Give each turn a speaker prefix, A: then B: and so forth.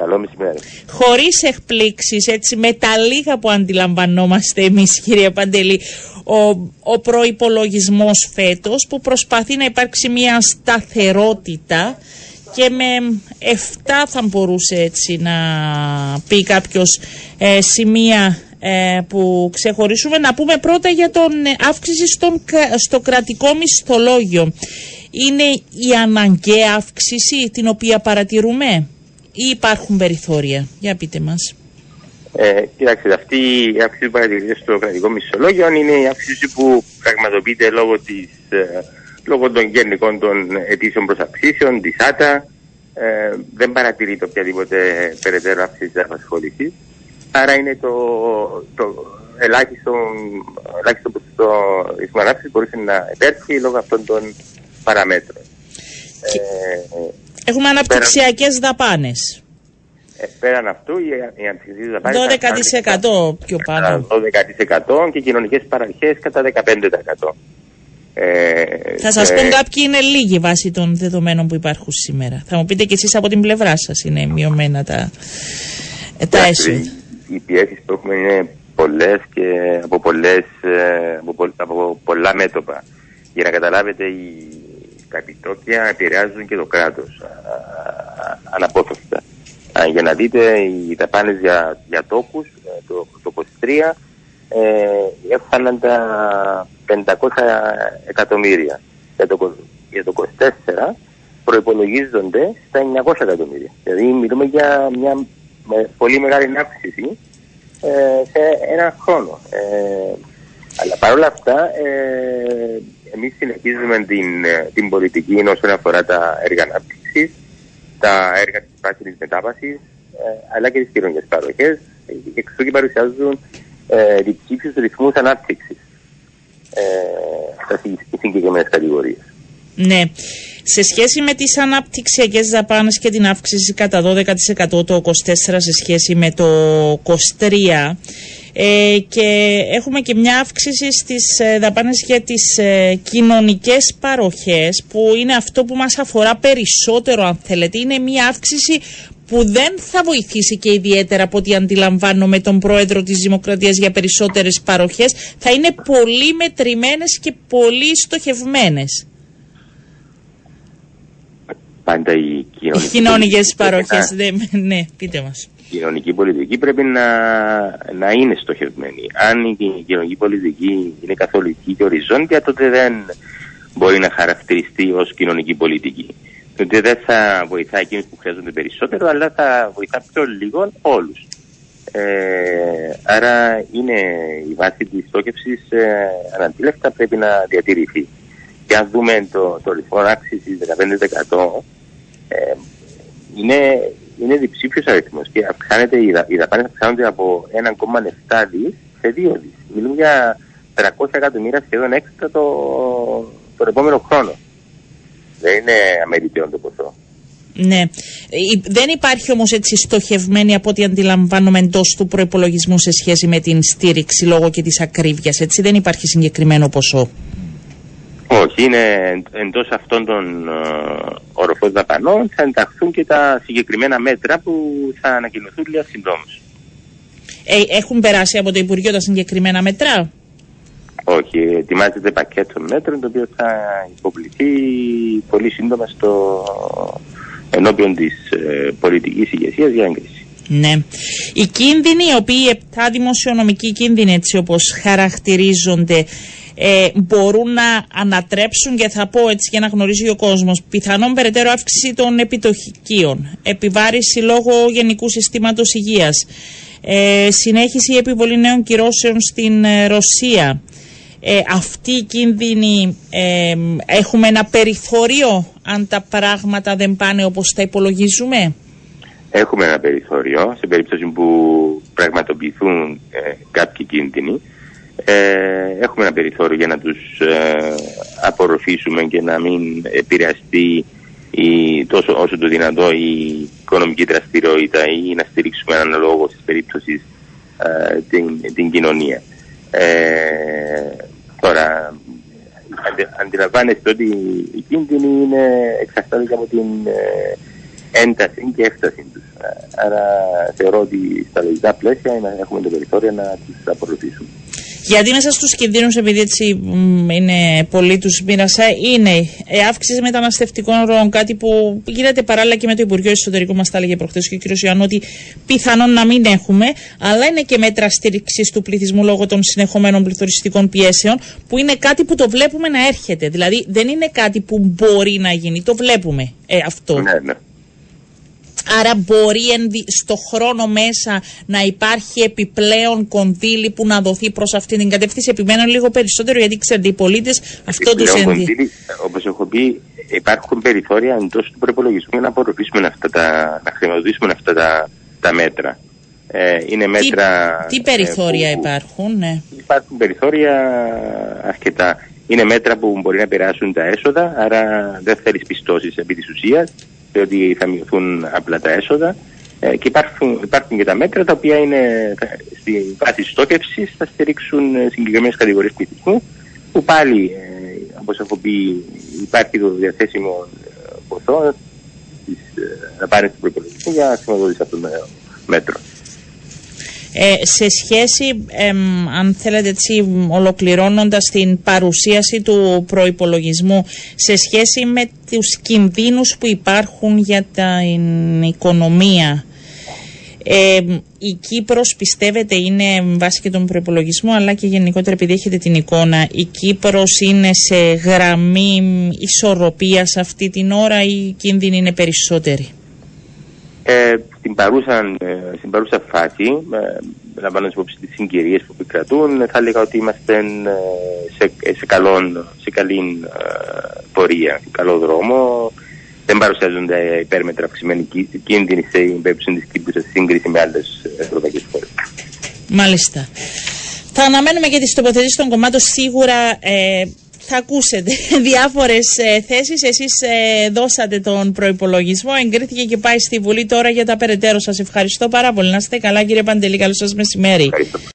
A: Καλό μεσημέρι.
B: Χωρίς εκπλήξεις, έτσι, με τα λίγα που αντιλαμβανόμαστε εμείς, κύριε Παντελή, ο, ο προπολογισμό φέτος που προσπαθεί να υπάρξει μια σταθερότητα και με 7 θα μπορούσε έτσι να πει κάποιος ε, σημεία ε, που ξεχωρίσουμε. Να πούμε πρώτα για τον ε, αύξηση στον, στο κρατικό μισθολόγιο. Είναι η αναγκαία αύξηση την οποία παρατηρούμε; Ή υπάρχουν περιθώρια; Για πείτε μας.
A: Ε, κοιτάξτε, αυτή η αύξηση που παρατηρείται στο κρατικό μισθολόγιο είναι η αύξηση που πραγματοποιείται λόγω, της, ε, λόγω των γενικών των αιτήσεων προς αυξήσεων, της ΆΤΑ. Ε, δεν παρατηρείται οποιαδήποτε περαιτέρω αύξηση της απασχόλησης. Άρα είναι το, το ελάχιστο, ελάχιστο ποσοστό της μπορούσε να επέρθει λόγω αυτών των παραμέτρων.
B: Ε, Έχουμε αναπτυξιακές δαπάνες.
A: Ε, πέραν αυτού, οι, οι αναπτυξιακέ δαπάνε.
B: 12% πιο πάνω.
A: 12% και κοινωνικές παραρχέ κατά 15%.
B: Ε, θα σας ε, πω κάποιοι είναι λίγοι βάσει των δεδομένων που υπάρχουν σήμερα. Θα μου πείτε και εσείς από την πλευρά σας είναι μειωμένα τα, τα έσοδα.
A: Οι πιέσεις που έχουμε είναι πολλές και από, πολλές, ε, από, από πολλά μέτωπα. Για να καταλάβετε, οι, τα επιτόκια επηρεάζουν και το κράτος αναπόφευκτα. Για να δείτε, οι δαπάνες για, για τόκους το, το 23 ε, έφταναν τα 500 εκατομμύρια. Για το, για το 24 προϋπολογίζονται στα 900 εκατομμύρια. Δηλαδή μιλούμε για μια πολύ μεγάλη αύξηση ε, σε ένα χρόνο. Ε, αλλά παρόλα αυτά, ε, εμείς συνεχίζουμε την, την πολιτική όσον αφορά τα έργα ανάπτυξης, τα έργα της πράσινης μετάβασης, ε, αλλά και τις κοινωνικές παροχές, εξού και παρουσιάζουν ε, διψήφιους ρυθμούς ανάπτυξης ε, στις συγκεκριμένες κατηγορίες.
B: Ναι. Σε σχέση με τις αναπτυξιακές δαπάνες και την αύξηση κατά 12% το 24 σε σχέση με το 23 ε, και έχουμε και μια αύξηση στις ε, δαπάνες για τις ε, κοινωνικές παροχές που είναι αυτό που μας αφορά περισσότερο αν θέλετε. Είναι μια αύξηση που δεν θα βοηθήσει και ιδιαίτερα από ό,τι αντιλαμβάνομαι τον πρόεδρο της Δημοκρατίας για περισσότερες παροχές, θα είναι πολύ μετρημένες και πολύ στοχευμένες.
A: Πάντα οι
B: κοινωνικές παροχές, ναι, ναι, πείτε μας.
A: Η κοινωνική πολιτική πρέπει να, να είναι στοχευμένη. Αν η κοινωνική πολιτική είναι καθολική και οριζόντια, τότε δεν μπορεί να χαρακτηριστεί ως κοινωνική πολιτική ότι δεν θα βοηθά εκείνους που χρειάζονται περισσότερο, αλλά θα βοηθά πιο λίγο όλους. Ε, άρα είναι η βάση της στόχευσης ε, αναντίλευτα πρέπει να διατηρηθεί. Και αν δούμε το, το ρυθμό άξισης 15% ε, είναι, είναι διψήφιος αριθμός και αυξάνεται, οι, οι δαπάνες αυξάνονται από 1,7 δις σε 2 δις. Μιλούμε για 300 εκατομμύρια σχεδόν έξτρα το, τον επόμενο χρόνο. Δεν είναι αμεριτέον το ποσό.
B: Ναι. Δεν υπάρχει όμως έτσι στοχευμένη από ό,τι αντιλαμβάνομαι εντός του προπολογισμού σε σχέση με την στήριξη λόγω και της ακρίβειας. Έτσι; Δεν υπάρχει συγκεκριμένο ποσό.
A: Όχι, είναι εντός αυτών των uh, οροφών δαπανών θα ενταχθούν και τα συγκεκριμένα μέτρα που θα ανακοινωθούν λίγα συντόμως.
B: Ε, έχουν περάσει από το Υπουργείο τα συγκεκριμένα μέτρα;
A: Όχι, ετοιμάζεται πακέτο μέτρων το οποίο θα υποβληθεί πολύ σύντομα στο ενώπιον της ε, πολιτικής ηγεσίας για έγκριση.
B: Ναι. Οι κίνδυνοι, οι οποίοι επτά δημοσιονομικοί κίνδυνοι έτσι όπως χαρακτηρίζονται ε, μπορούν να ανατρέψουν και θα πω έτσι για να γνωρίζει ο κόσμος πιθανόν περαιτέρω αύξηση των επιτοχικίων, επιβάρηση λόγω γενικού συστήματος υγείας, ε, συνέχιση επιβολή νέων κυρώσεων στην ε, Ρωσία, ε, αυτοί οι κίνδυνοι ε, έχουμε ένα περιθώριο αν τα πράγματα δεν πάνε όπως τα υπολογίζουμε;
A: Έχουμε ένα περιθώριο σε περίπτωση που πραγματοποιηθούν ε, κάποιοι κίνδυνοι. Ε, έχουμε ένα περιθώριο για να τους απορροφήσουμε και να μην επηρεαστεί η, τόσο όσο το δυνατό η οικονομική δραστηριότητα ή να στηρίξουμε έναν λόγο στις περίπτωσης την, την κοινωνία. Ε, τώρα, αντι, αντιλαμβάνεστε ότι οι κίνδυνοι είναι εξαρτάται από την, ε, ένταση και έκταση τους. Άρα θεωρώ ότι στα λογικά πλαίσια έχουμε το περιθώριο να τους απορροφήσουμε.
B: Γιατί μέσα στους κινδύνους, επειδή έτσι είναι πολύ τους μοίρασα, είναι η αύξηση μεταναστευτικών ροών. Κάτι που γίνεται παράλληλα και με το Υπουργείο Εσωτερικού, μας τα έλεγε προχθές και ο κ. Ιωάννου, ότι πιθανόν να μην έχουμε, αλλά είναι και μέτρα στήριξης του πληθυσμού λόγω των συνεχομένων πληθωριστικών πιέσεων, που είναι κάτι που το βλέπουμε να έρχεται. Δηλαδή δεν είναι κάτι που μπορεί να γίνει, το βλέπουμε ε, αυτό.
A: Ναι, ναι.
B: Άρα μπορεί στο χρόνο μέσα να υπάρχει επιπλέον κονδύλι που να δοθεί προς αυτή την κατεύθυνση. Επιμένω λίγο περισσότερο γιατί ξέρετε οι πολίτες αυτό τους ενδιαφέρει.
A: Όπως έχω πει υπάρχουν περιθώρια εντός του προπολογισμού να απορροφήσουμε αυτά τα, να χρηματοδοτήσουμε αυτά τα, τα μέτρα. Ε, είναι μέτρα...
B: Τι, τι περιθώρια ε, υπάρχουν, ναι.
A: Υπάρχουν περιθώρια αρκετά. Είναι μέτρα που μπορεί να περάσουν τα έσοδα, άρα δεν θέλει πιστώσεις επί της ουσίας ότι θα μειωθούν απλά τα έσοδα ε, και υπάρχουν, υπάρχουν και τα μέτρα τα οποία είναι στη βάση στόχευσης θα στηρίξουν ε, συγκεκριμένες κατηγορίες πληθυσμού που πάλι, ε, όπως έχω πει, υπάρχει το διαθέσιμο ε, ποσό να πάρει στην προπολογισμό για να χρηματοδοτήσει αυτό το μέτρο.
B: Ε, σε σχέση, αν θέλετε έτσι, ολοκληρώνοντας την παρουσίαση του προϋπολογισμού, σε σχέση με τους κινδύνους που υπάρχουν για την οικονομία, ε, η Κύπρος πιστεύετε είναι βάσει και τον προπολογισμό αλλά και γενικότερα επειδή έχετε την εικόνα η Κύπρος είναι σε γραμμή ισορροπίας αυτή την ώρα ή οι κίνδυνοι είναι περισσότεροι;
A: Ε, στην, παρούσα, ε, στην παρούσα φάση, ε, λαμβάνοντας υπόψη τις συγκυρίες που επικρατούν, θα έλεγα ότι είμαστε ε, σε, σε, καλό, σε καλή ε, πορεία, σε καλό δρόμο. Δεν παρουσιάζονται υπέρμετρα αυξημένοι κίνδυνοι σε περίπτωση της Κύπρου σε σύγκριση με άλλες ευρωπαϊκές χώρες.
B: Μάλιστα. Θα αναμένουμε και τις τοποθετήσεις των κομμάτων σίγουρα. Ε, θα ακούσετε διάφορες ε, θέσεις. Εσείς ε, δώσατε τον προϋπολογισμό, εγκρίθηκε και πάει στη Βουλή τώρα για τα περαιτέρω. Σας ευχαριστώ πάρα πολύ. Να είστε καλά κύριε Παντελή, καλό σας μεσημέρι.